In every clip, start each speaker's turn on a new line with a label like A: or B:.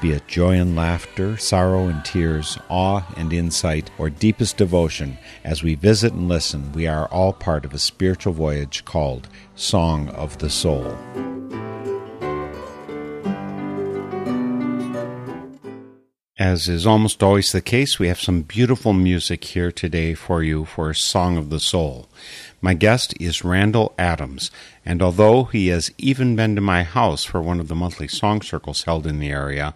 A: Be it joy and laughter, sorrow and tears, awe and insight, or deepest devotion, as we visit and listen, we are all part of a spiritual voyage called Song of the Soul. As is almost always the case, we have some beautiful music here today for you for Song of the Soul. My guest is Randall Adams, and although he has even been to my house for one of the monthly song circles held in the area,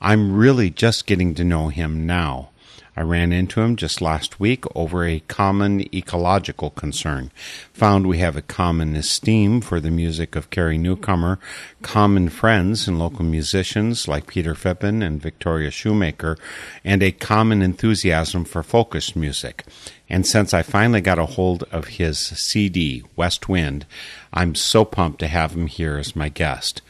A: I'm really just getting to know him now. I ran into him just last week over a common ecological concern. Found we have a common esteem for the music of Carrie Newcomer, common friends and local musicians like Peter Phippen and Victoria Shoemaker, and a common enthusiasm for folkish music. And since I finally got a hold of his CD, West Wind, I'm so pumped to have him here as my guest.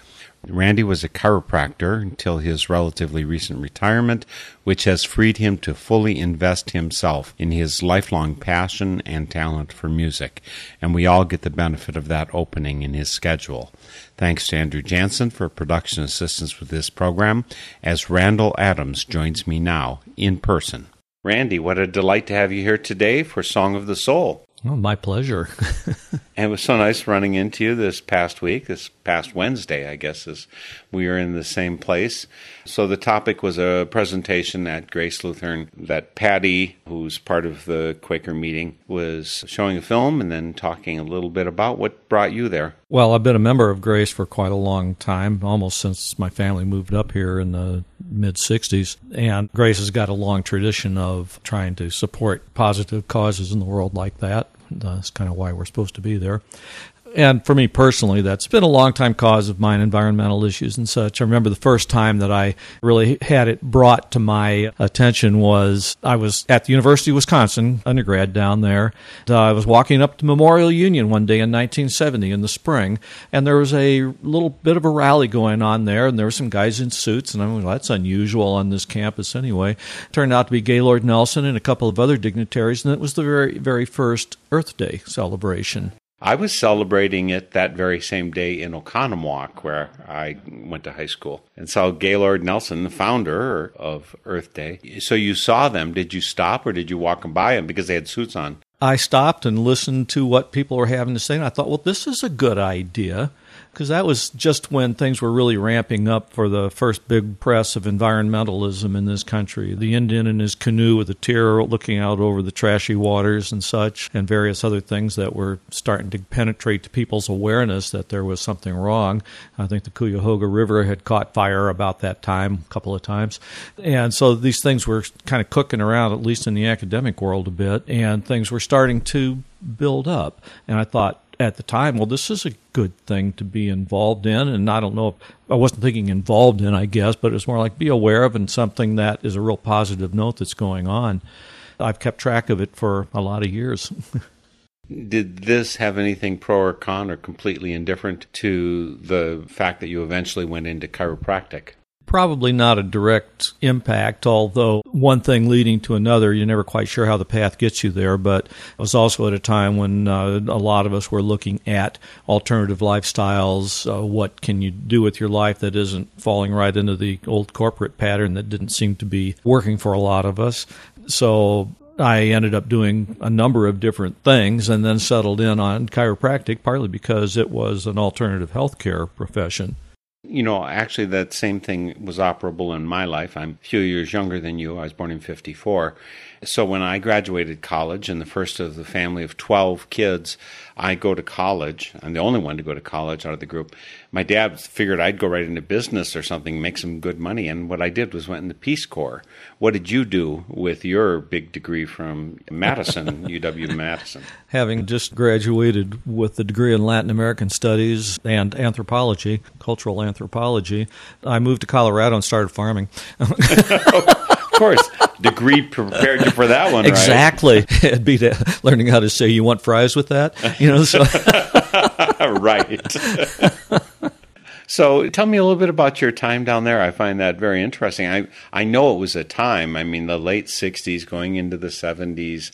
A: Randy was a chiropractor until his relatively recent retirement, which has freed him to fully invest himself in his lifelong passion and talent for music, and we all get the benefit of that opening in his schedule. Thanks to Andrew Jansen for production assistance with this program, as Randall Adams joins me now in person. Randy, what a delight to have you here today for Song of the Soul.
B: My pleasure.
A: And it was so nice running into you this past week, this past Wednesday, I guess, as we were in the same place. So the topic was a presentation at Grace Lutheran that Patty, who's part of the Quaker meeting, was showing a film and then talking a little bit about what brought you there.
B: Well, I've been a member of Grace for quite a long time, almost since my family moved up here in the mid 60s. And Grace has got a long tradition of trying to support positive causes in the world like that. That's kind of why we're supposed to be there. And for me personally, that's been a long time cause of mine, environmental issues and such. I remember the first time that I really had it brought to my attention was I was at the University of Wisconsin, undergrad down there. Uh, I was walking up to Memorial Union one day in 1970 in the spring, and there was a little bit of a rally going on there, and there were some guys in suits, and I was well, that's unusual on this campus anyway. It Turned out to be Gaylord Nelson and a couple of other dignitaries, and it was the very, very first Earth Day celebration.
A: I was celebrating it that very same day in Oconomowoc, where I went to high school, and saw Gaylord Nelson, the founder of Earth Day. So you saw them. Did you stop or did you walk by them because they had suits on?
B: I stopped and listened to what people were having to say, and I thought, well, this is a good idea. Because that was just when things were really ramping up for the first big press of environmentalism in this country. The Indian in his canoe with a tear looking out over the trashy waters and such, and various other things that were starting to penetrate to people's awareness that there was something wrong. I think the Cuyahoga River had caught fire about that time a couple of times. And so these things were kind of cooking around, at least in the academic world, a bit, and things were starting to build up. And I thought, at the time, well, this is a good thing to be involved in. And I don't know if I wasn't thinking involved in, I guess, but it's more like be aware of and something that is a real positive note that's going on. I've kept track of it for a lot of years.
A: Did this have anything pro or con or completely indifferent to the fact that you eventually went into chiropractic?
B: Probably not a direct impact, although one thing leading to another, you're never quite sure how the path gets you there. But it was also at a time when uh, a lot of us were looking at alternative lifestyles. Uh, what can you do with your life that isn't falling right into the old corporate pattern that didn't seem to be working for a lot of us? So I ended up doing a number of different things and then settled in on chiropractic, partly because it was an alternative healthcare profession.
A: You know, actually, that same thing was operable in my life. I'm a few years younger than you. I was born in 54. So when I graduated college and the first of the family of 12 kids, I go to college. I'm the only one to go to college out of the group. My dad figured I'd go right into business or something, make some good money. And what I did was went in the Peace Corps. What did you do with your big degree from Madison, UW Madison?
B: Having just graduated with the degree in Latin American Studies and anthropology, cultural anthropology, I moved to Colorado and started farming.
A: course, degree prepared you for that one, right?
B: Exactly. It'd be to, learning how to say you want fries with that. You know, so
A: right. so tell me a little bit about your time down there. I find that very interesting. I I know it was a time. I mean, the late '60s, going into the '70s.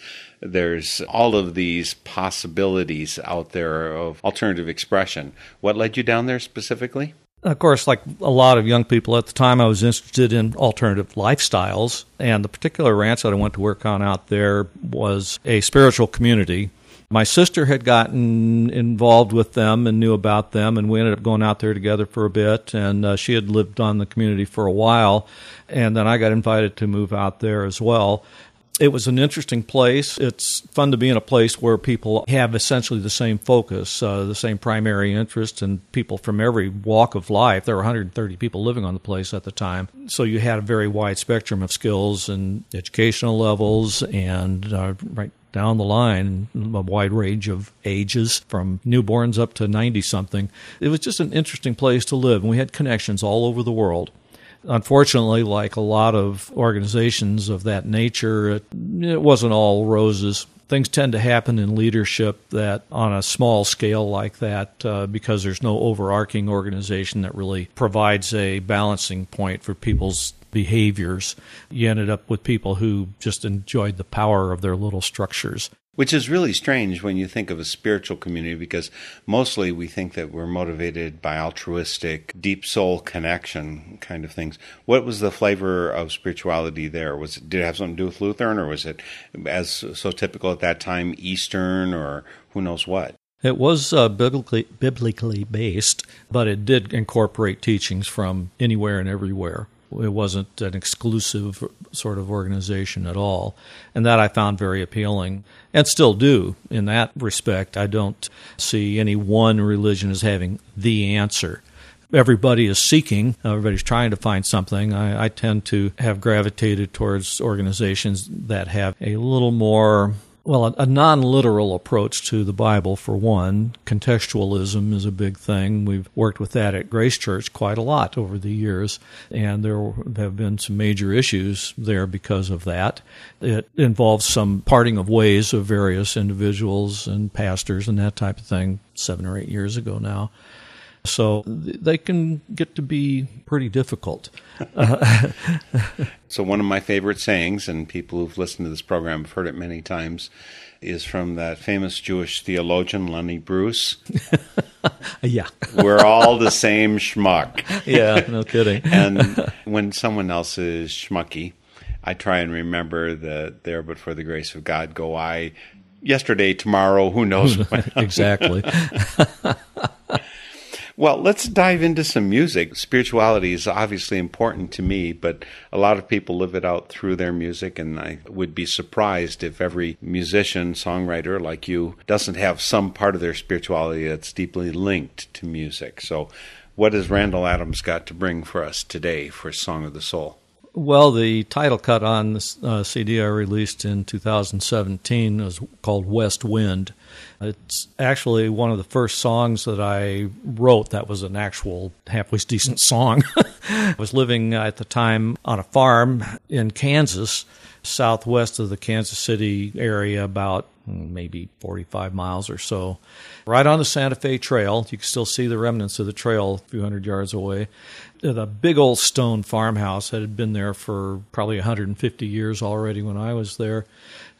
A: There's all of these possibilities out there of alternative expression. What led you down there specifically?
B: Of course, like a lot of young people at the time, I was interested in alternative lifestyles. And the particular ranch that I went to work on out there was a spiritual community. My sister had gotten involved with them and knew about them, and we ended up going out there together for a bit. And uh, she had lived on the community for a while, and then I got invited to move out there as well it was an interesting place. It's fun to be in a place where people have essentially the same focus, uh, the same primary interest, and people from every walk of life. There were 130 people living on the place at the time. So you had a very wide spectrum of skills and educational levels, and uh, right down the line, a wide range of ages from newborns up to 90 something. It was just an interesting place to live, and we had connections all over the world unfortunately, like a lot of organizations of that nature, it, it wasn't all roses. Things tend to happen in leadership that on a small scale like that uh, because there's no overarching organization that really provides a balancing point for people's behaviors. You ended up with people who just enjoyed the power of their little structures
A: which is really strange when you think of a spiritual community because mostly we think that we're motivated by altruistic, deep soul connection kind of things. What was the flavor of spirituality there? Was it, did it have something to do with Lutheran or was it as so typical at that time Eastern or who knows what?
B: It was uh, biblically, biblically based, but it did incorporate teachings from anywhere and everywhere. It wasn't an exclusive sort of organization at all. And that I found very appealing and still do in that respect. I don't see any one religion as having the answer. Everybody is seeking, everybody's trying to find something. I, I tend to have gravitated towards organizations that have a little more well, a, a non literal approach to the Bible, for one. Contextualism is a big thing. We've worked with that at Grace Church quite a lot over the years, and there have been some major issues there because of that. It involves some parting of ways of various individuals and pastors and that type of thing seven or eight years ago now. So they can get to be pretty difficult.
A: so, one of my favorite sayings, and people who've listened to this program have heard it many times, is from that famous Jewish theologian, Lenny Bruce.
B: yeah.
A: We're all the same schmuck.
B: Yeah, no kidding.
A: and when someone else is schmucky, I try and remember that there, but for the grace of God, go I. Yesterday, tomorrow, who knows
B: exactly.
A: Well, let's dive into some music. Spirituality is obviously important to me, but a lot of people live it out through their music, and I would be surprised if every musician, songwriter like you doesn't have some part of their spirituality that's deeply linked to music. So, what has Randall Adams got to bring for us today for Song of the Soul?
B: Well, the title cut on the uh, CD I released in 2017 was called West Wind. It's actually one of the first songs that I wrote that was an actual halfway decent song. I was living at the time on a farm in Kansas, southwest of the Kansas City area, about maybe 45 miles or so. Right on the Santa Fe Trail. You can still see the remnants of the trail a few hundred yards away the big old stone farmhouse that had been there for probably 150 years already when I was there.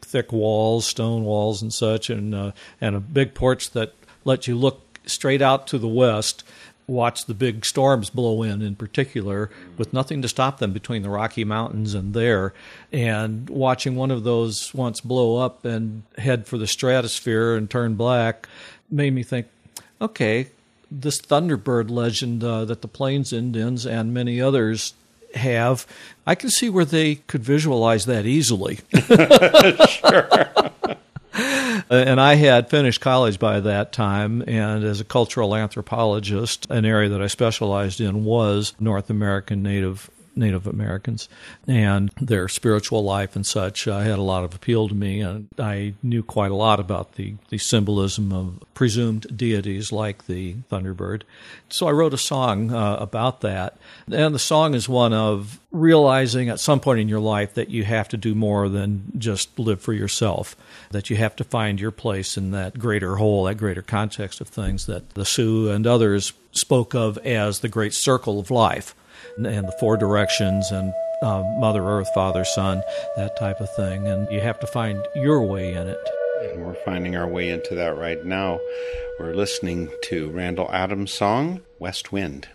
B: Thick walls, stone walls, and such, and uh, and a big porch that let you look straight out to the west, watch the big storms blow in, in particular, with nothing to stop them between the Rocky Mountains and there, and watching one of those once blow up and head for the stratosphere and turn black made me think, okay, this Thunderbird legend uh, that the Plains Indians and many others have, I can see where they could visualize that easily. sure. and I had finished college by that time, and as a cultural anthropologist, an area that I specialized in was North American Native
C: Native Americans and their spiritual life and such uh, had a lot of appeal to me. And I knew quite a lot about the, the symbolism of presumed deities like the Thunderbird. So I wrote a song uh, about that. And the song is one of realizing at some point in your life that you have to do more than just live for yourself, that you have to find your place in that greater whole, that greater context of things that the Sioux and others spoke of as the great circle of life and the four directions and uh, Mother Earth, Father, Son, that type of thing. And you have to find your way in it.
A: And we're finding our way into that right now. We're listening to Randall Adams' song, West Wind.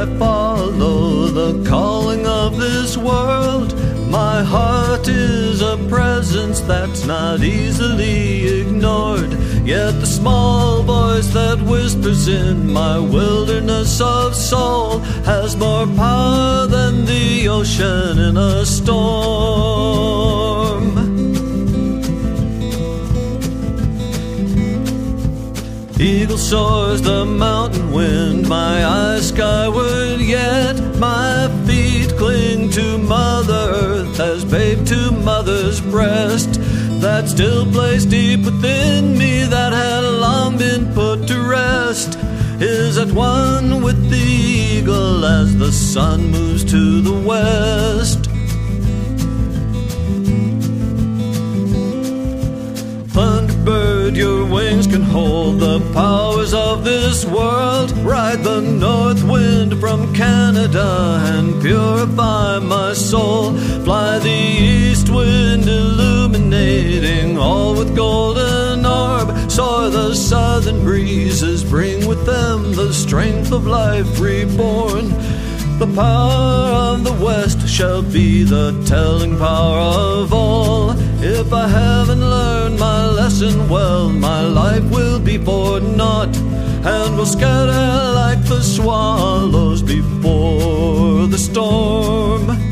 B: I follow the calling of this world? My heart is a presence that's not easily ignored. Yet the small voice that whispers in my wilderness of soul has more power than the ocean in a storm. Soars the mountain wind, my eyes skyward yet. My feet cling to Mother Earth as babe to mother's breast. That still place deep within me that had long been put to rest is at one with the eagle as the sun moves to the west. Can hold the powers of this world. Ride the north wind from Canada and purify my soul. Fly the east wind, illuminating all with golden orb. Soar the southern breezes, bring with them the strength of life reborn. The power of the West shall be the telling power of all. If I haven't learned my lesson well, my life will be for naught, and will scatter like the swallows before the storm.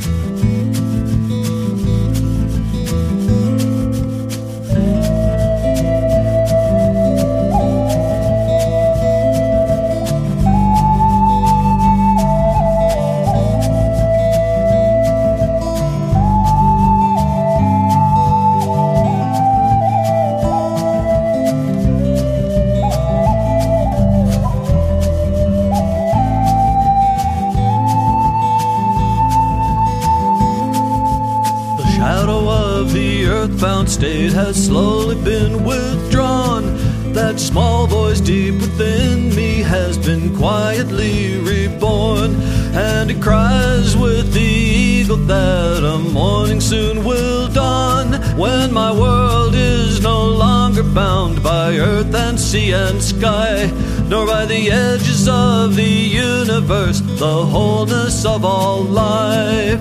D: Sea and sky, nor by the edges of the universe, the wholeness of all life.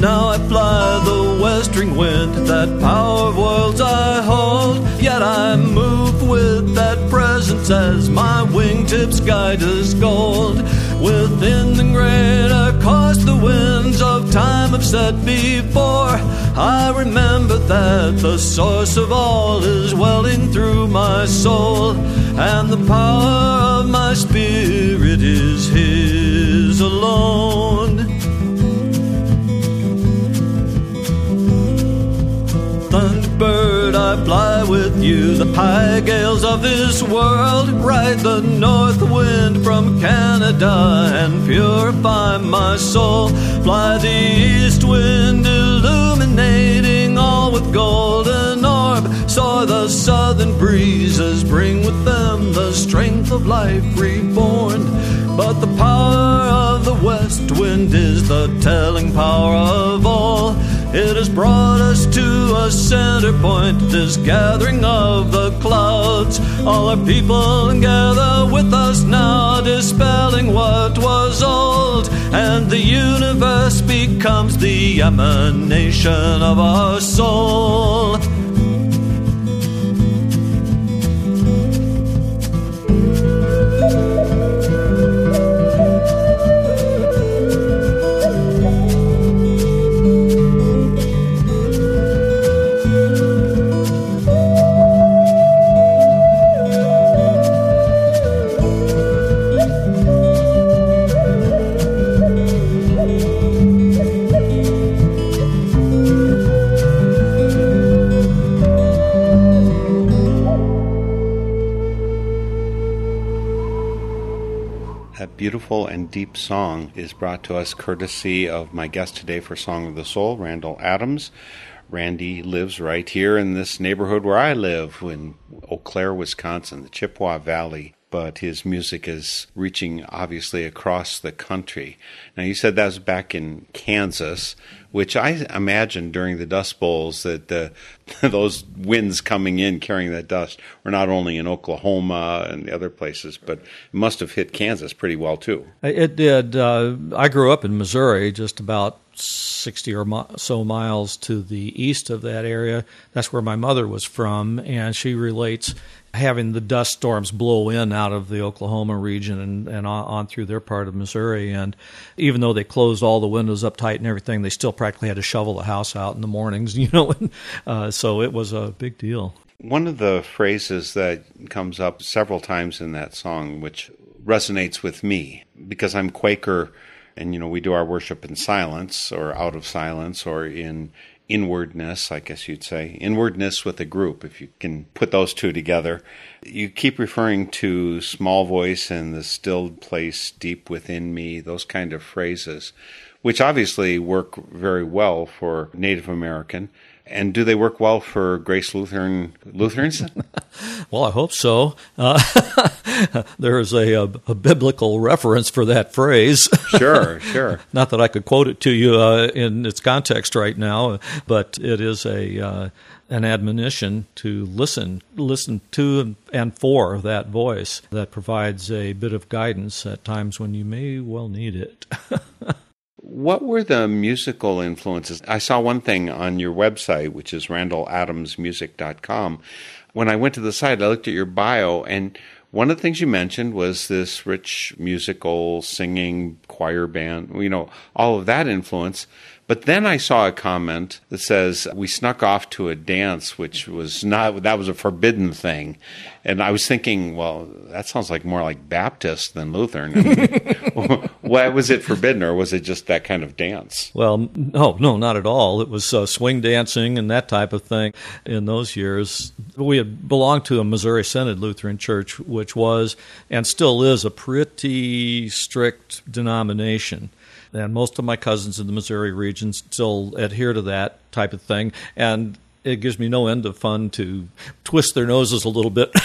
D: Now I fly the western wind, that power of worlds I hold. Yet I move with that presence as my wingtips guide us gold. Within the great across the winds of time have set before. I remember that the source of all is welling through my soul, and the power of my spirit is His alone. Thunderbird, I fly with you. The high gales of this world ride the north wind from Canada and purify my soul. Fly the east wind, golden orb. Saw the southern breezes, bring with them the strength of life reborn. But the power of the west wind is the telling power of all. It has brought us to a center point, this gathering of the clouds. All our people gather with us now, dispelling what was old, and the universe becomes the emanation of our soul.
A: Beautiful and deep song is brought to us courtesy of my guest today for Song of the Soul, Randall Adams. Randy lives right here in this neighborhood where I live in Eau Claire, Wisconsin, the Chippewa Valley. But his music is reaching obviously across the country. Now, you said that was back in Kansas, which I imagine during the Dust Bowls that the, those winds coming in carrying that dust were not only in Oklahoma and the other places, but must have hit Kansas pretty well too.
B: It did. Uh, I grew up in Missouri, just about 60 or so miles to the east of that area. That's where my mother was from, and she relates having the dust storms blow in out of the Oklahoma region and, and on, on through their part of Missouri. And even though they closed all the windows up tight and everything, they still practically had to shovel the house out in the mornings, you know. And, uh, so it was a big deal.
A: One of the phrases that comes up several times in that song, which resonates with me, because I'm Quaker and, you know, we do our worship in silence or out of silence or in inwardness, I guess you'd say, inwardness with a group, if you can put those two together. You keep referring to small voice and the stilled place deep within me, those kind of phrases, which obviously work very well for Native American. And do they work well for Grace Lutheran Lutherans?
B: Well, I hope so. Uh, there is a, a, a biblical reference for that phrase.
A: sure, sure.
B: Not that I could quote it to you uh, in its context right now, but it is a uh, an admonition to listen, listen to and for that voice that provides a bit of guidance at times when you may well need it.
A: What were the musical influences? I saw one thing on your website, which is randalladamsmusic.com. When I went to the site, I looked at your bio, and one of the things you mentioned was this rich musical singing choir band, you know, all of that influence. But then I saw a comment that says we snuck off to a dance, which was not that was a forbidden thing, and I was thinking, well, that sounds like more like Baptist than Lutheran. I mean, why was it forbidden, or was it just that kind of dance?
B: Well, no, no, not at all. It was uh, swing dancing and that type of thing in those years. We had belonged to a Missouri Synod Lutheran church, which was and still is a pretty strict denomination. And most of my cousins in the Missouri region still adhere to that type of thing. And it gives me no end of fun to twist their noses a little bit.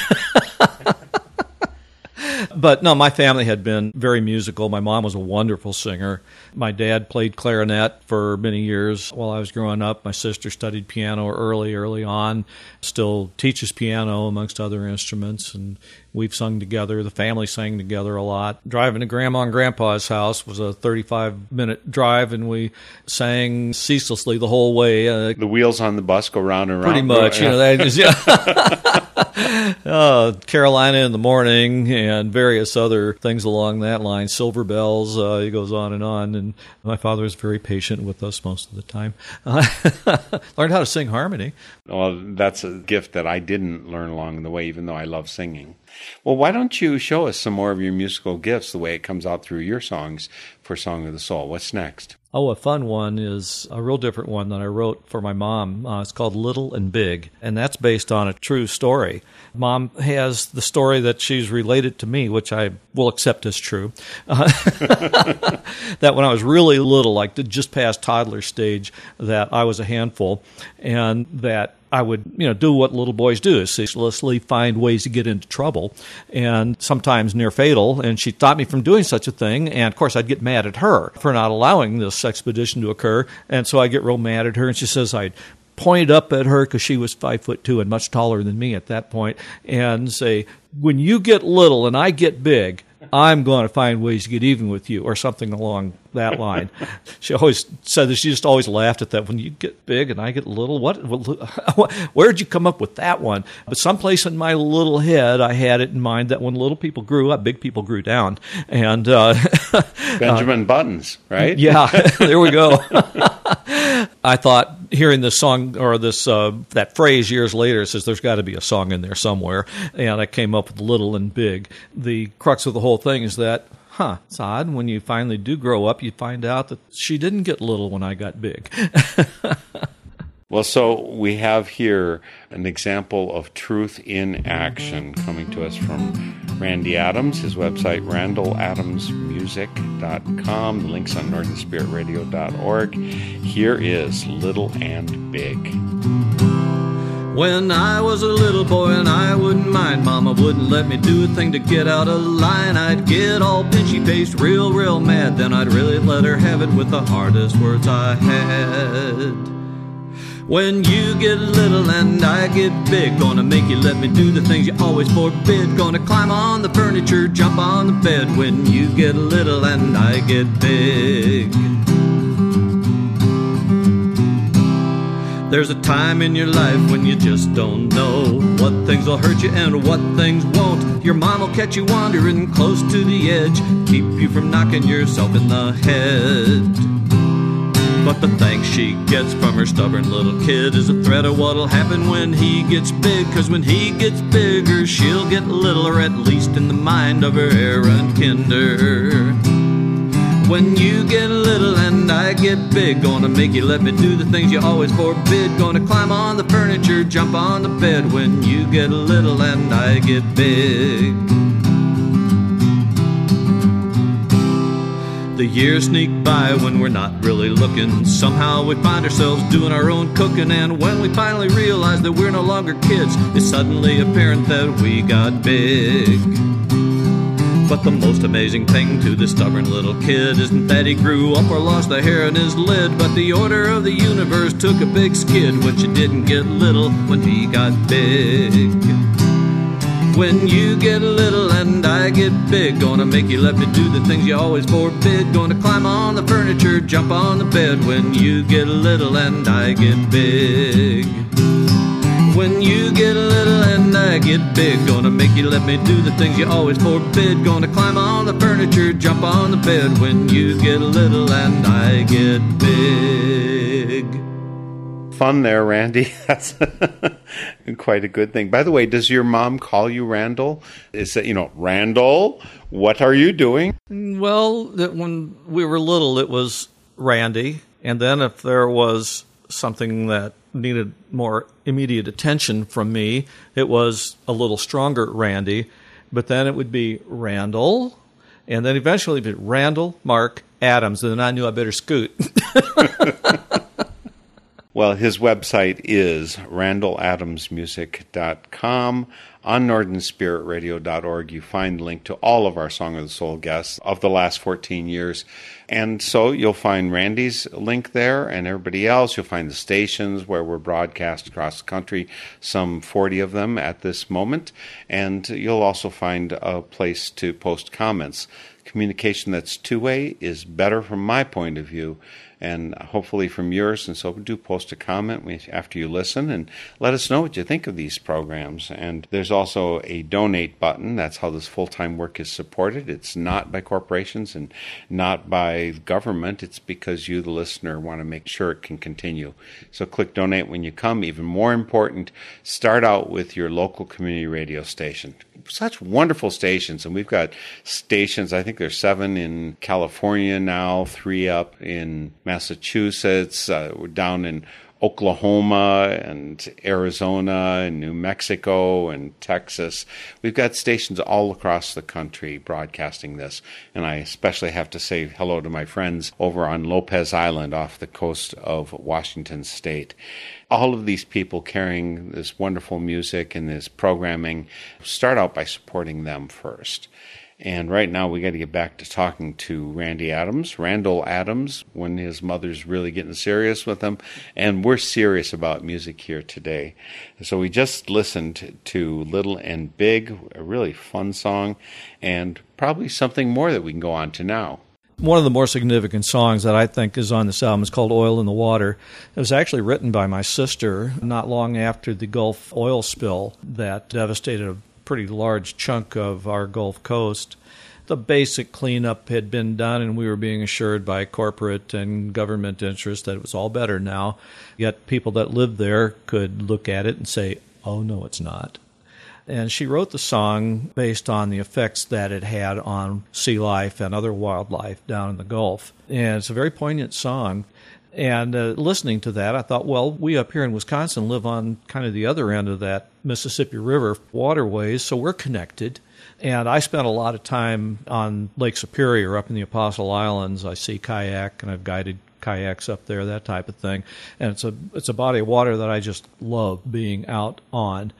B: but no, my family had been very musical. My mom was a wonderful singer. My dad played clarinet for many years while I was growing up. My sister studied piano early, early on, still teaches piano amongst other instruments. And we've sung together. The family sang together a lot. Driving to grandma and grandpa's house was a 35 minute drive, and we sang ceaselessly the whole way. Uh,
A: The wheels on the bus go round and round.
B: pretty much. You know, that is, yeah. uh, Carolina in the morning and various other things along that line. Silver bells. Uh, it goes on and on. And my father was very patient with us most of the time. learned how to sing harmony.
A: Well, that's a gift that I didn't learn along the way, even though I love singing. Well, why don't you show us some more of your musical gifts, the way it comes out through your songs for Song of the Soul? What's next?
B: Oh, a fun one is a real different one that I wrote for my mom. Uh, it's called Little and Big, and that's based on a true story. Mom has the story that she's related to me, which I will accept as true. That when I was really little, like just past toddler stage, that I was a handful, and that I would, you know, do what little boys do is ceaselessly find ways to get into trouble and sometimes near fatal. And she stopped me from doing such a thing. And of course, I'd get mad at her for not allowing this expedition to occur. And so I get real mad at her. And she says I'd point up at her because she was five foot two and much taller than me at that point and say, when you get little and I get big, I'm going to find ways to get even with you, or something along that line. she always said that she just always laughed at that. When you get big and I get little, what? Where'd you come up with that one? But someplace in my little head, I had it in mind that when little people grew up, big people grew down, and uh,
A: Benjamin Buttons, right?
B: yeah, there we go. I thought hearing this song or this uh, that phrase years later says there's got to be a song in there somewhere, and I came up with little and big. The crux of the whole thing is that. Huh, it's odd. When you finally do grow up, you find out that she didn't get little when I got big.
A: Well, so we have here an example of truth in action coming to us from Randy Adams, his website, randaladamsmusic.com. The link's on northernspiritradio.org. Here is Little and Big.
D: When I was a little boy and I wouldn't mind, Mama wouldn't let me do a thing to get out of line. I'd get all pinchy faced, real, real mad. Then I'd really let her have it with the hardest words I had. When you get little and I get big, gonna make you let me do the things you always forbid. Gonna climb on the furniture, jump on the bed. When you get little and I get big. There's a time in your life when you just don't know what things will hurt you and what things won't. Your mom will catch you wandering close to the edge, keep you from knocking yourself in the head. But the thanks she gets from her stubborn little kid is a threat of what'll happen when he gets big. Cause when he gets bigger, she'll get littler, at least in the mind of her errant kinder. When you get little and I get big, gonna make you let me do the things you always forbid. Gonna climb on the furniture, jump on the bed. When you get little and I get big. The years sneak by when we're not really looking. Somehow we find ourselves doing our own cooking, and when we finally realize that we're no longer kids, it's suddenly apparent that we got big. But the most amazing thing to this stubborn little kid isn't that he grew up or lost the hair in his lid, but the order of the universe took a big skid when she didn't get little when he got big. When you get little and I get big, gonna make you let me do the things you always forbid. Gonna climb on the furniture, jump on the bed. When you get little and I get big. When you get little and I get big, gonna make you let me do the things you always forbid. Gonna climb on the furniture, jump on the bed. When you get little and I get big.
A: Fun there, Randy. That's quite a good thing. By the way, does your mom call you Randall? Is that, you know, Randall, what are you doing?
B: Well, when we were little, it was Randy, and then if there was something that needed more immediate attention from me, it was a little stronger Randy. But then it would be Randall, and then eventually it'd be Randall, Mark, Adams, and then I knew I better scoot.
A: Well, his website is randaladamsmusic.com. On northernspiritradio.org, you find link to all of our Song of the Soul guests of the last 14 years. And so you'll find Randy's link there and everybody else. You'll find the stations where we're broadcast across the country, some 40 of them at this moment. And you'll also find a place to post comments. Communication that's two way is better from my point of view and hopefully from yours. And so do post a comment after you listen and let us know what you think of these programs. And there's also a donate button. That's how this full time work is supported. It's not by corporations and not by government. It's because you, the listener, want to make sure it can continue. So click donate when you come. Even more important, start out with your local community radio station. Such wonderful stations. And we've got stations, I think there's seven in California now, three up in Massachusetts, uh, down in Oklahoma and Arizona and New Mexico and Texas. We've got stations all across the country broadcasting this. And I especially have to say hello to my friends over on Lopez Island off the coast of Washington State. All of these people carrying this wonderful music and this programming start out by supporting them first. And right now, we got to get back to talking to Randy Adams, Randall Adams, when his mother's really getting serious with him. And we're serious about music here today. So we just listened to Little and Big, a really fun song, and probably something more that we can go on to now.
B: One of the more significant songs that I think is on this album is called Oil in the Water. It was actually written by my sister not long after the Gulf oil spill that devastated pretty large chunk of our Gulf Coast. The basic cleanup had been done, and we were being assured by corporate and government interests that it was all better now. Yet people that lived there could look at it and say, oh, no, it's not. And she wrote the song based on the effects that it had on sea life and other wildlife down in the Gulf. And it's a very poignant song. And uh, listening to that, I thought, well, we up here in Wisconsin live on kind of the other end of that Mississippi River waterways, so we're connected. And I spent a lot of time on Lake Superior up in the Apostle Islands. I see kayak, and I've guided kayaks up there, that type of thing. And it's a it's a body of water that I just love being out on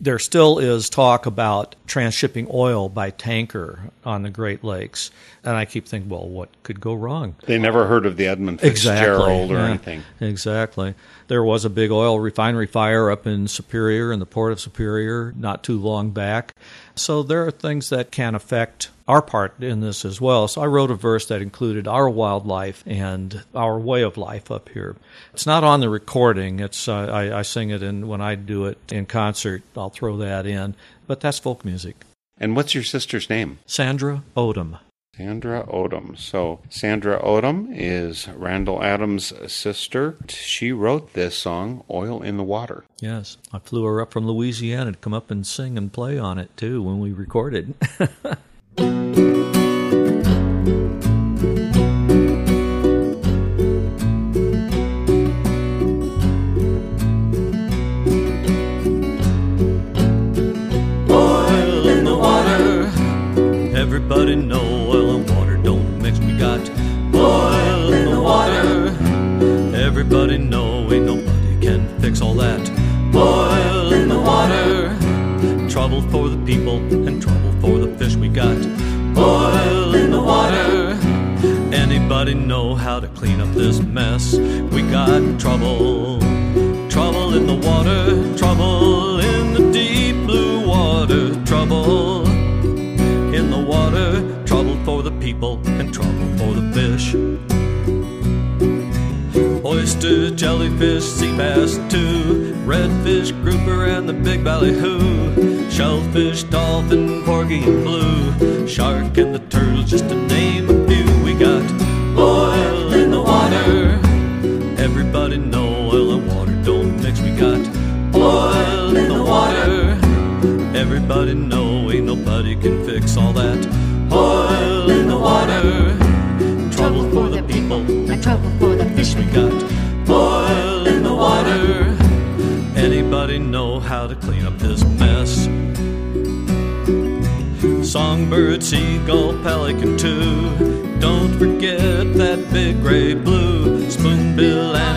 B: there still is talk about transshipping oil by tanker on the Great Lakes. And I keep thinking, well, what could go wrong?
A: They never heard of the Edmund Fitzgerald
B: exactly.
A: or
B: yeah,
A: anything.
B: Exactly. There was a big oil refinery fire up in Superior, in the port of Superior, not too long back. So there are things that can affect our part in this as well. So I wrote a verse that included our wildlife and our way of life up here. It's not on the recording. It's uh, I, I sing it, and when I do it in concert, I'll throw that in. But that's folk music.
A: And what's your sister's name?
B: Sandra Odom.
A: Sandra Odom. So, Sandra Odom is Randall Adams' sister. She wrote this song, Oil in the Water.
B: Yes, I flew her up from Louisiana to come up and sing and play on it too when we recorded.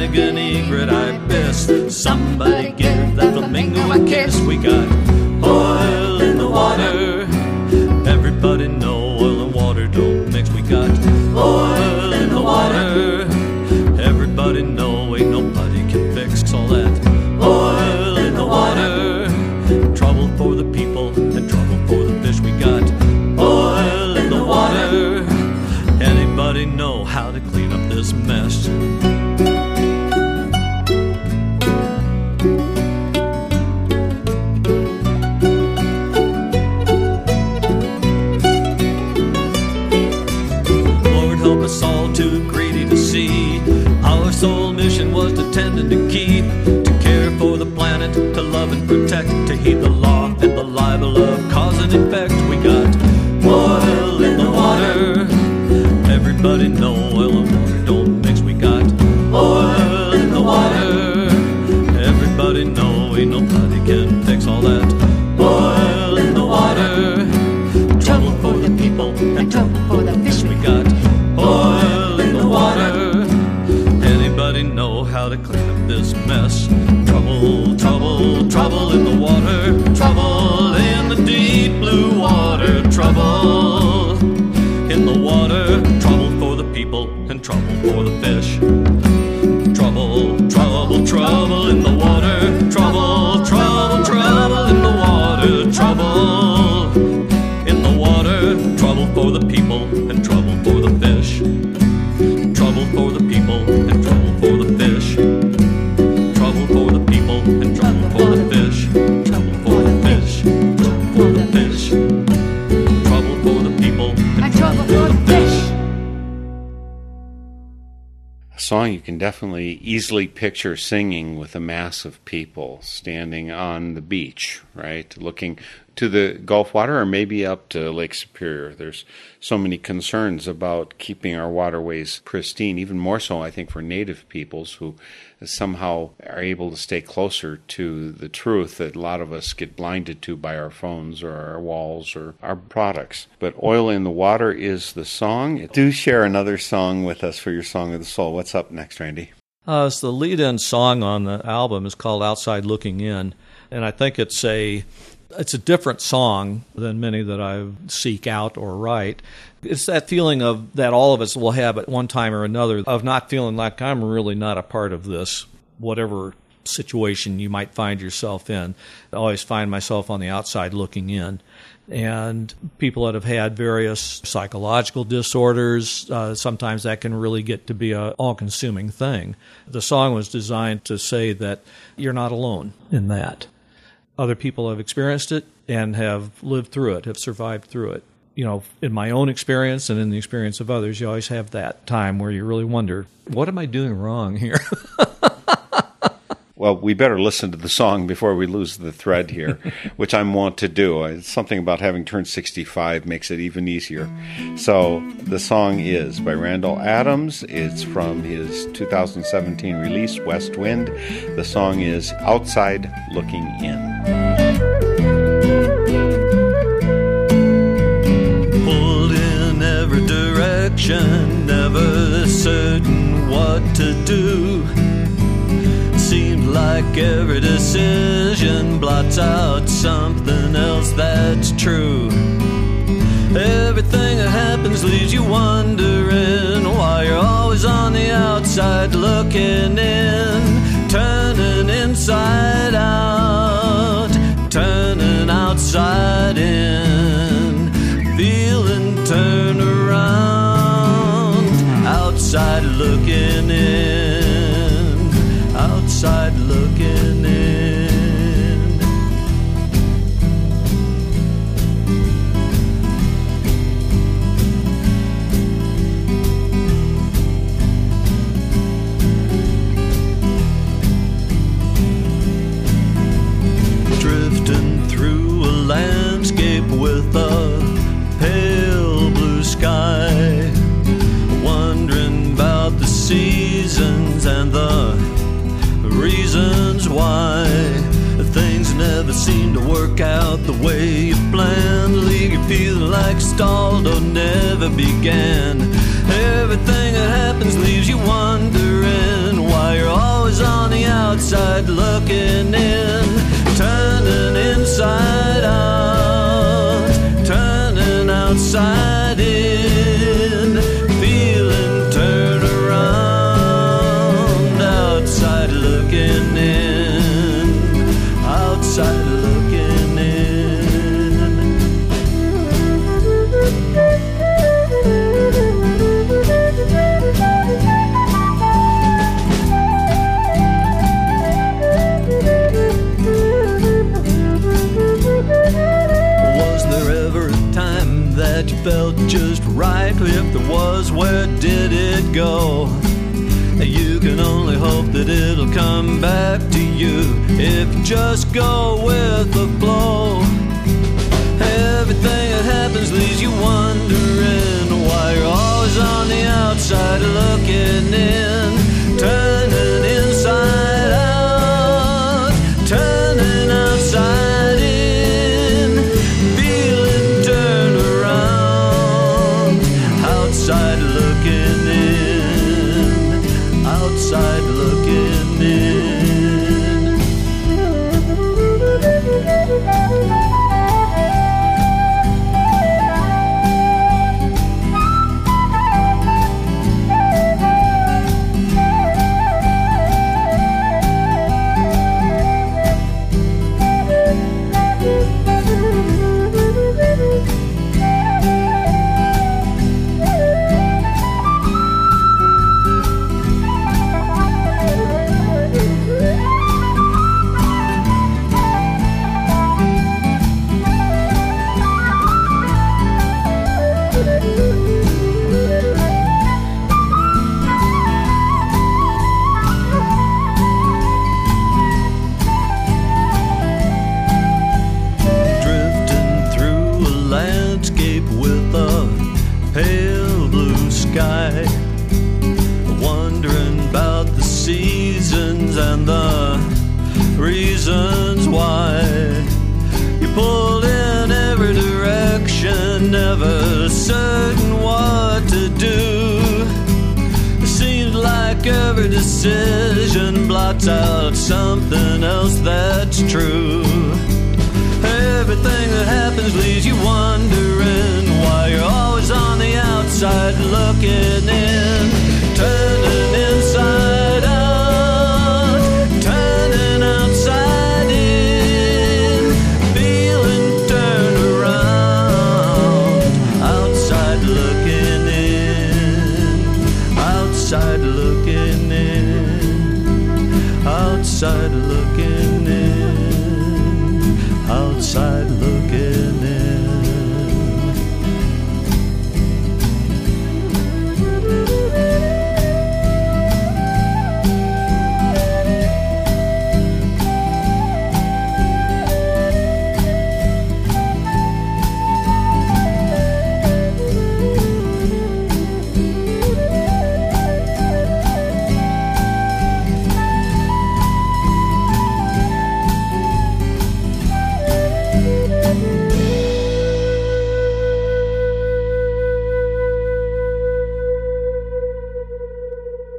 B: bill, Anagon, egret, ibis. Somebody give that flamingo a kiss. We got to love and protect, to heed the can
A: definitely easily picture singing with a mass of people standing on the beach, right? Looking to the Gulf water or maybe up to Lake Superior. There's so many concerns about keeping our waterways pristine, even more so, I think, for native peoples who somehow are able to stay closer to the truth that a lot of us get blinded to by our phones or our walls or our products. But Oil in the Water is the song. Do share another song with us for your Song of the Soul. What's up next, Randy?
E: Uh, it's the lead-in song on the album is called "Outside Looking In," and I think it's a it's a different song than many that I seek out or write. It's that feeling of that all of us will have at one time or another of not feeling like I'm really not a part of this, whatever situation you might find yourself in. I always find myself on the outside looking in. And people that have had various psychological disorders, uh, sometimes that can really get to be an all-consuming thing. The song was designed to say that you're not alone in that other people have experienced it and have lived through it, have survived through it. You know, in my own experience and in the experience of others, you always have that time where you really wonder, what am I doing wrong here?
A: Well, we better listen to the song before we lose the thread here, which I'm wont to do. It's something about having turned 65 makes it even easier. So the song is by Randall Adams. It's from his 2017 release, West Wind. The song is Outside Looking In.
B: Pulled in every direction, never certain what to do. Like every decision blots out something else that's true. Everything that happens leaves you wondering why you're always on the outside looking in, turning inside out, turning outside in, feeling turn around, outside looking in, outside looking never seem to work out the way you planned. Leave you feeling like stalled or never began. Everything that happens leaves you wondering why you're always on the outside looking in, turning inside out, turning outside where did it go? You can only hope that it'll come back to you if you just go with the flow. Everything that happens leaves you wondering why you're always on the outside looking in,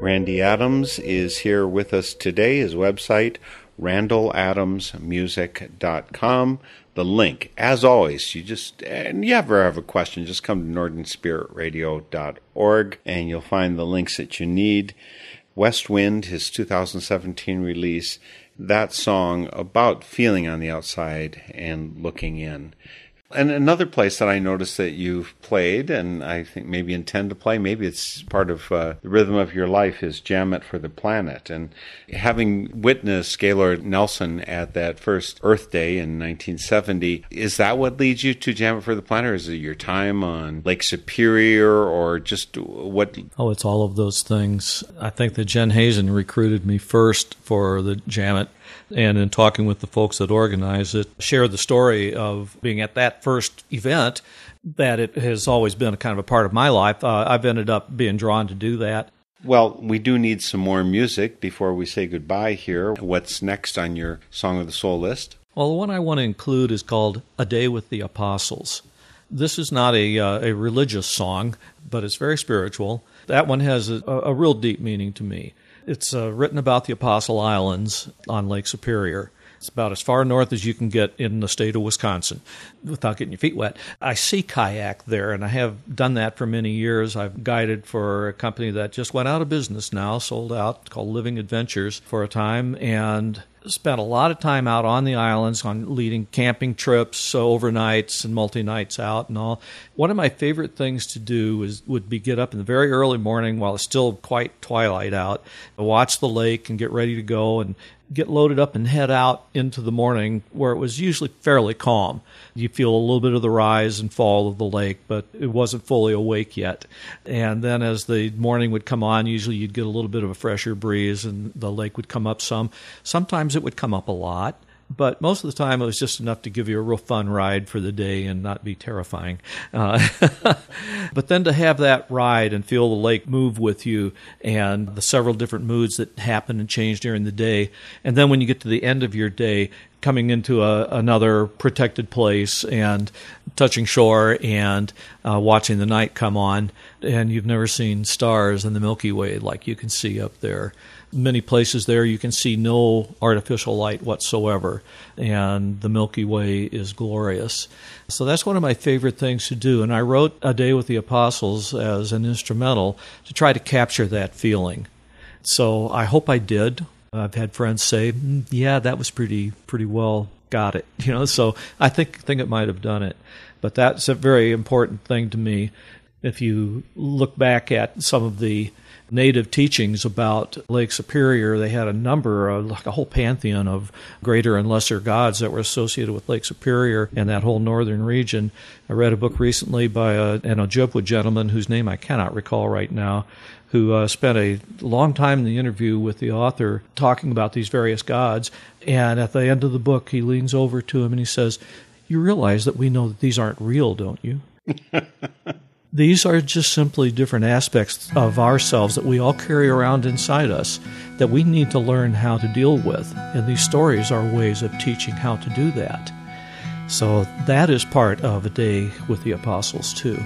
A: Randy Adams is here with us today. His website, randalladamsmusic.com. The link, as always, you just, and you ever have a question, just come to northernspiritradio.org and you'll find the links that you need. West Wind, his 2017 release, that song about feeling on the outside and looking in. And another place that I noticed that you've played, and I think maybe intend to play, maybe it's part of uh, the rhythm of your life, is Jam It for the Planet. And having witnessed Gaylord Nelson at that first Earth Day in 1970, is that what leads you to Jam It for the Planet, or is it your time on Lake Superior, or just what?
F: Oh, it's all of those things. I think that Jen Hazen recruited me first for the Jam It, and in talking with the folks that organize it, shared the story of being at that first event. That it has always been a kind of a part of my life. Uh, I've ended up being drawn to do that.
A: Well, we do need some more music before we say goodbye here. What's next on your Song of the Soul list?
F: Well, the one I want to include is called A Day with the Apostles. This is not a, uh, a religious song, but it's very spiritual. That one has a, a real deep meaning to me.
B: It's uh, written about the Apostle Islands on Lake Superior. It's about as far north as you can get in the state of Wisconsin without getting your feet wet. I sea kayak there, and I have done that for many years. I've guided for a company that just went out of business now, sold out, called Living Adventures for a time, and spent a lot of time out on the islands on leading camping trips, so overnights and multi nights out and all. One of my favorite things to do is would be get up in the very early morning while it's still quite twilight out, watch the lake and get ready to go and get loaded up and head out into the morning where it was usually fairly calm. You feel a little bit of the rise and fall of the lake, but it wasn't fully awake yet. And then as the morning would come on, usually you'd get a little bit of a fresher breeze and the lake would come up some. Sometimes it would come up a lot but most of the time it was just enough to give you a real fun ride for the day and not be terrifying. Uh, but then to have that ride and feel the lake move with you and the several different moods that happen and change during the day, and then when you get to the end of your day, coming into a, another protected place and touching shore and uh, watching the night come on, and you've never seen stars in the Milky Way like you can see up there many places there you can see no artificial light whatsoever, and the Milky Way is glorious. So that's one of my favorite things to do. And I wrote A Day with the Apostles as an instrumental to try to capture that feeling. So I hope I did. I've had friends say, mm, "Yeah, that was pretty pretty well got it." You know, so I think think it might have done it. But that's a very important thing to me. If you look back at some of the native teachings about Lake Superior, they had a number, of, like a whole pantheon of greater and lesser gods that were associated with Lake Superior and that whole northern region. I read a book recently by a, an Ojibwe gentleman whose name I cannot recall right now, who uh, spent a long time in the interview with the author talking about these various gods. And at the end of the book, he leans over to him and he says, You realize that we know that these aren't real, don't you? These are just simply different aspects of ourselves that we all carry around inside us that we need to learn how to deal with. And these stories are ways of teaching how to do that. So that is part of a day with the apostles, too.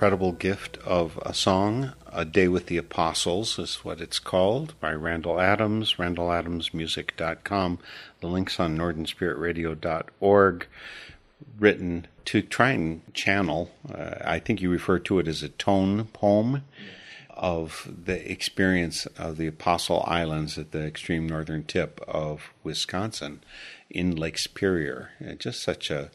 A: Incredible gift of a song, A Day with the Apostles is what it's called, by Randall Adams, randalladamsmusic.com. The link's on northernspiritradio.org, written to try and channel, uh, I think you refer to it as a tone poem of the experience of the Apostle Islands at the extreme northern tip of Wisconsin in Lake Superior. Just such a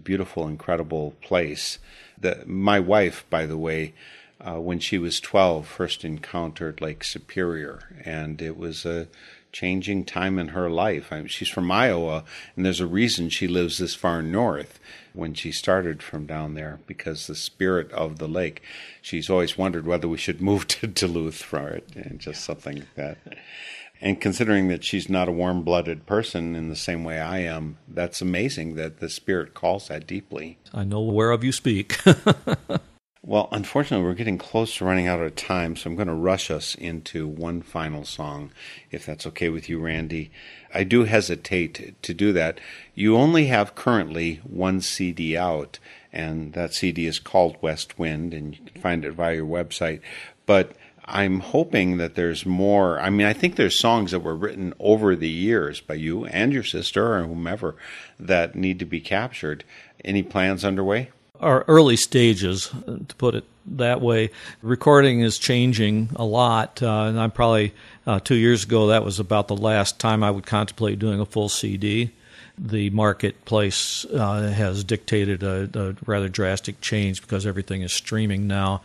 A: beautiful, incredible place. The, my wife, by the way, uh, when she was 12, first encountered Lake Superior, and it was a changing time in her life. I mean, she's from Iowa, and there's a reason she lives this far north when she started from down there because the spirit of the lake. She's always wondered whether we should move to Duluth for it, and just something like that. And considering that she's not a warm blooded person in the same way I am, that's amazing that the spirit calls that deeply.
B: I know whereof you speak.
A: Well, unfortunately, we're getting close to running out of time, so I'm going to rush us into one final song, if that's okay with you, Randy. I do hesitate to do that. You only have currently one CD out, and that CD is called West Wind, and you can find it via your website. But I'm hoping that there's more. I mean, I think there's songs that were written over the years by you and your sister or whomever that need to be captured. Any plans underway?
B: Our early stages, to put it that way, recording is changing a lot. Uh, and I'm probably uh, two years ago, that was about the last time I would contemplate doing a full CD. The marketplace uh, has dictated a, a rather drastic change because everything is streaming now.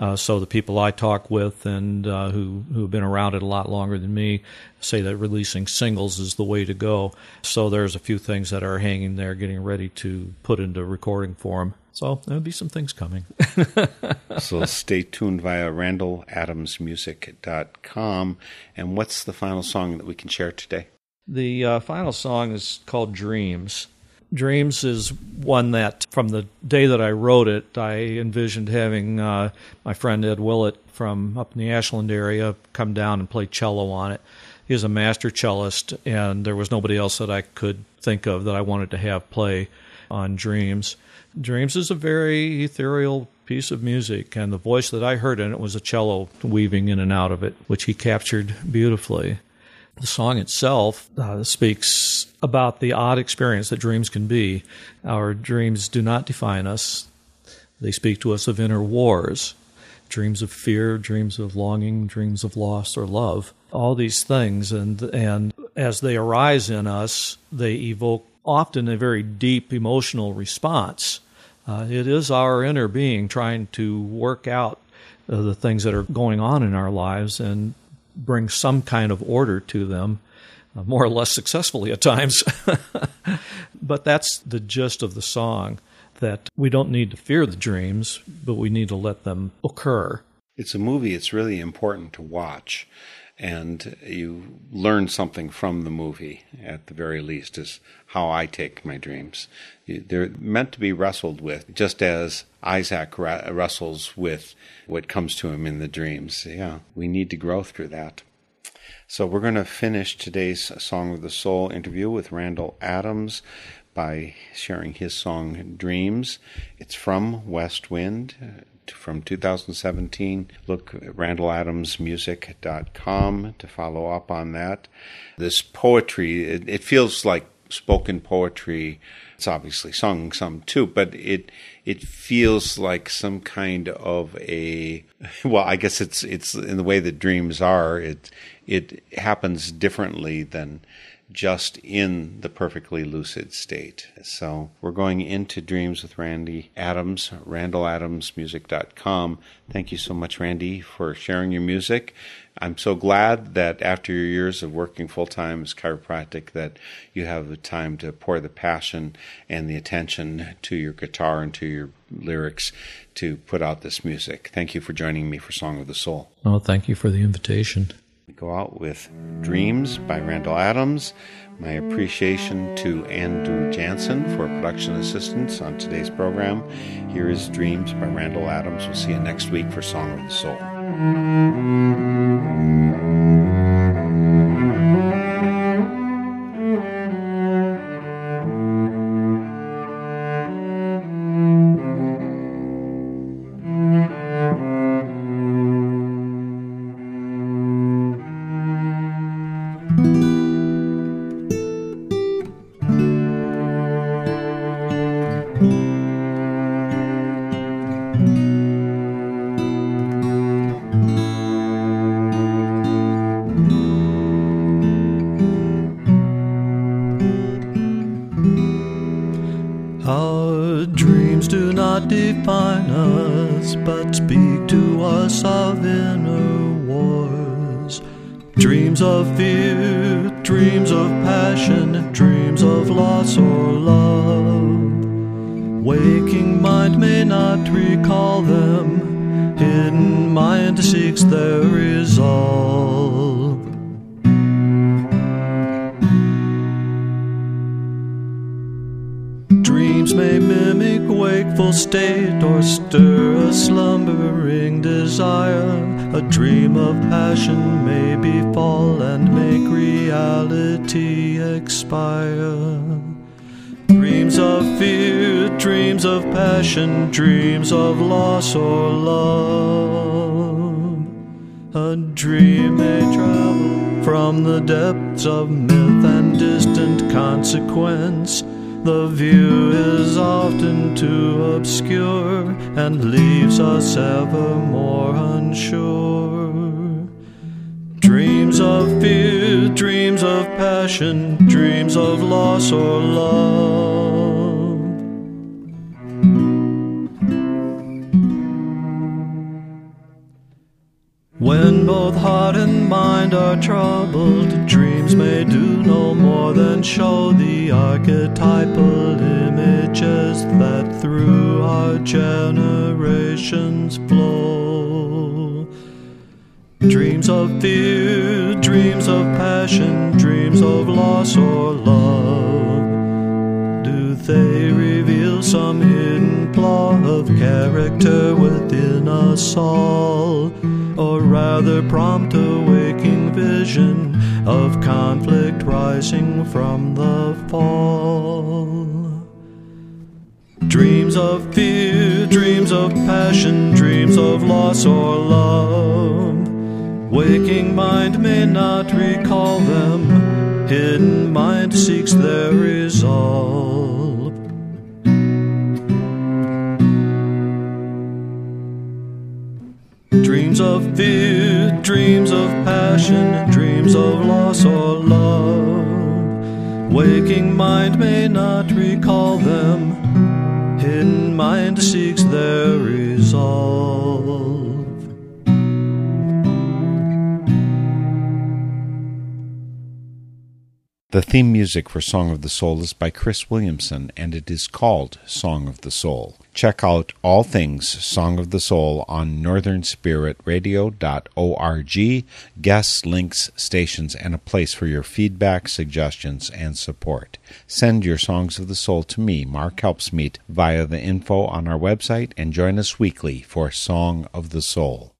B: Uh, so the people I talk with and uh, who who have been around it a lot longer than me say that releasing singles is the way to go. So there's a few things that are hanging there, getting ready to put into recording form. So there'll be some things coming.
A: so stay tuned via randalladamsmusic.com. And what's the final song that we can share today?
B: The uh, final song is called Dreams. Dreams is one that, from the day that I wrote it, I envisioned having uh, my friend Ed Willett from up in the Ashland area come down and play cello on it. He's a master cellist, and there was nobody else that I could think of that I wanted to have play on Dreams. Dreams is a very ethereal piece of music, and the voice that I heard in it was a cello weaving in and out of it, which he captured beautifully. The song itself uh, speaks about the odd experience that dreams can be. Our dreams do not define us, they speak to us of inner wars dreams of fear, dreams of longing, dreams of loss or love. All these things, and, and as they arise in us, they evoke often a very deep emotional response. Uh, it is our inner being trying to work out uh, the things that are going on in our lives and bring some kind of order to them, uh, more or less successfully at times. but that's the gist of the song that we don't need to fear the dreams, but we need to let them occur.
A: It's a movie it's really important to watch. And you learn something from the movie, at the very least, is how I take my dreams. They're meant to be wrestled with, just as Isaac wrestles with what comes to him in the dreams. Yeah, we need to grow through that. So we're going to finish today's Song of the Soul interview with Randall Adams by sharing his song Dreams. It's from West Wind uh, from 2017. Look at randalladamsmusic.com to follow up on that. This poetry, it, it feels like spoken poetry. It's obviously sung some too, but it it feels like some kind of a well, I guess it's it's in the way that dreams are. It it happens differently than just in the perfectly lucid state. So we're going into Dreams with Randy Adams, randalladamsmusic.com. Thank you so much, Randy, for sharing your music. I'm so glad that after your years of working full time as chiropractic that you have the time to pour the passion and the attention to your guitar and to your lyrics to put out this music. Thank you for joining me for Song of the Soul.
B: Oh, thank you for the invitation
A: go out with Dreams by Randall Adams. My appreciation to Andrew Jansen for production assistance on today's program. Here is Dreams by Randall Adams. We'll see you next week for Song of the Soul.
B: Define us, but speak to us of inner wars. Dreams of fear, dreams of passion, dreams of loss or love. Waking mind may not recall them, hidden mind seeks their resolve. Dreams may state or stir a slumbering desire. A dream of passion may befall and make reality expire. Dreams of fear, dreams of passion, dreams of loss or love. A dream may travel from the depths of myth and distant consequence. The view is often too obscure and leaves us ever more unsure. Dreams of fear, dreams of passion, dreams of loss or love. When both heart and mind are troubled, dreams may do no more than show the archetypal images that through our generations flow. Dreams of fear, dreams of passion, dreams of loss or love. Do they reveal some hidden flaw of character within us all? Or rather prompt a waking vision of conflict rising from the fall? Dreams of fear, dreams of passion, dreams of loss or love. Waking mind may not recall them, hidden mind seeks their resolve. Dreams of fear, dreams of passion, dreams of loss or love. Waking mind may not recall them, hidden mind seeks their resolve.
A: The theme music for Song of the Soul is by Chris Williamson, and it is called Song of the Soul. Check out all things Song of the Soul on northernspiritradio.org, guests, links, stations, and a place for your feedback, suggestions, and support. Send your Songs of the Soul to me, Mark Helpsmeet, via the info on our website, and join us weekly for Song of the Soul.